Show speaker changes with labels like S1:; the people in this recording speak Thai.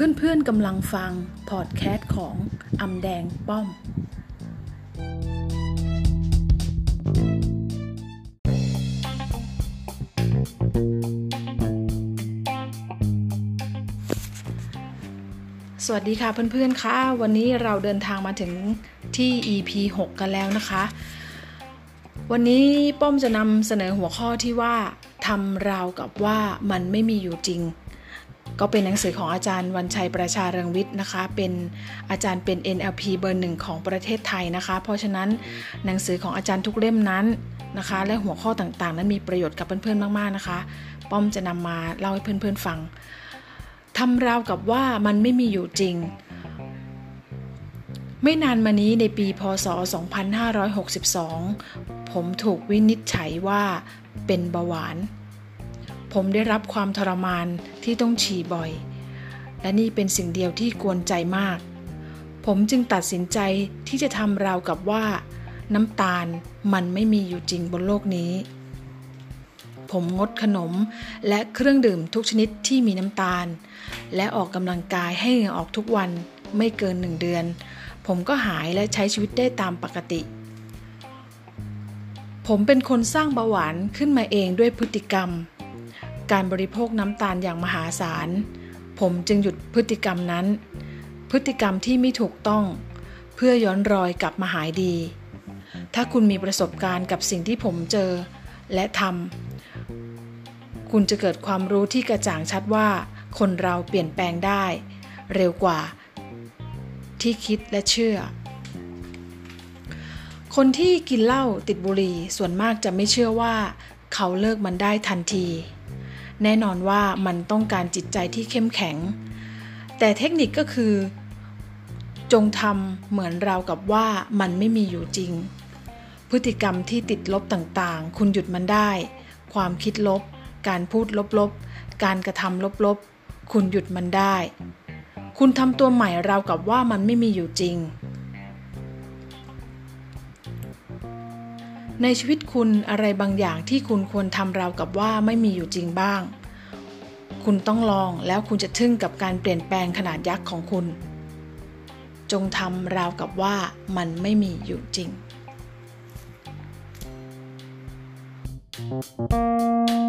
S1: เพื่อนๆกำลังฟัง พอดแคสต์ของอำแดงป้อม สวัสดีค่ะเพื่อนๆค่ะวันนี้เราเดินทางมาถึงที่ EP 6 กันแล้วนะคะ วันนี้ป้อมจะนำเสนอหัวข้อที่ว่าทำราวกับว่ามันไม่มีอยู่จริง ก็เป็นหนังสือของอาจารย์วันชัยประชาเรืองวิทย์นะคะ เป็นอาจารย์เป็น NLP เบอร์หนึ่งของประเทศไทยนะคะ เพราะฉะนั้นหนังสือของอาจารย์ทุกเล่มนั้นนะคะ และหัวข้อต่างๆ นั้นมีประโยชน์กับเพื่อนๆมาก ๆนะคะ ป้อมจะนำมาเล่าให้เพื่อนๆฟังทำราวกับว่ามันไม่มีอยู่จริง ไม่นานมานี้ในปีพศ 2562 ผมถูกวินิจฉัยว่าเป็นเบาหวาน ผมได้รับความทรมานที่ต้องฉี่บ่อย และนี่เป็นสิ่งเดียวที่กวนใจมาก ผมจึงตัดสินใจที่จะทำราวกับว่า น้ำตาลมันไม่มีอยู่จริงบนโลกนี้ ผมงดขนมและเครื่องดื่มทุกชนิดที่มีน้ำตาล และออกกำลังกายให้เหงื่อออกทุกวันไม่เกินหนึ่งเดือน ผมก็หายและใช้ชีวิตได้ตามปกติผมเป็นคนสร้างเบาหวานขึ้นมาเองด้วยพฤติกรรม การบริโภคน้ำตาลอย่างมหาศาล ผมจึงหยุดพฤติกรรมนั้น พฤติกรรมที่ไม่ถูกต้อง เพื่อย้อนรอยกลับมาหายดี ถ้าคุณมีประสบการณ์กับสิ่งที่ผมเจอ และทำคุณจะเกิดความรู้ที่กระจ่างชัดว่า คนเราเปลี่ยนแปลงได้ เร็วกว่า ที่คิดและเชื่อคนที่กินเหล้าติดบุหรี่ส่วนมากจะไม่เชื่อว่า เขาเลิกมันได้ทันที แน่นอนว่ามันต้องการจิตใจที่เข้มแข็ง แต่เทคนิคก็คือ จงทำเหมือนเรากับว่ามันไม่มีอยู่จริง พฤติกรรมที่ติดลบต่างๆ คุณหยุดมันได้ ความคิดลบ การพูดลบๆ การกระทำลบๆ คุณหยุดมันได้ คุณทำตัวใหม่ราวกับว่ามันไม่มีอยู่จริง ในชีวิตคุณอะไรบางอย่างที่คุณควรทำราวกับว่าไม่มีอยู่จริงบ้าง คุณต้องลองแล้วคุณจะทึ่งกับการเปลี่ยนแปลงขนาดยักษ์ของคุณ จงทำราวกับว่ามันไม่มีอยู่จริง
S2: Thank you.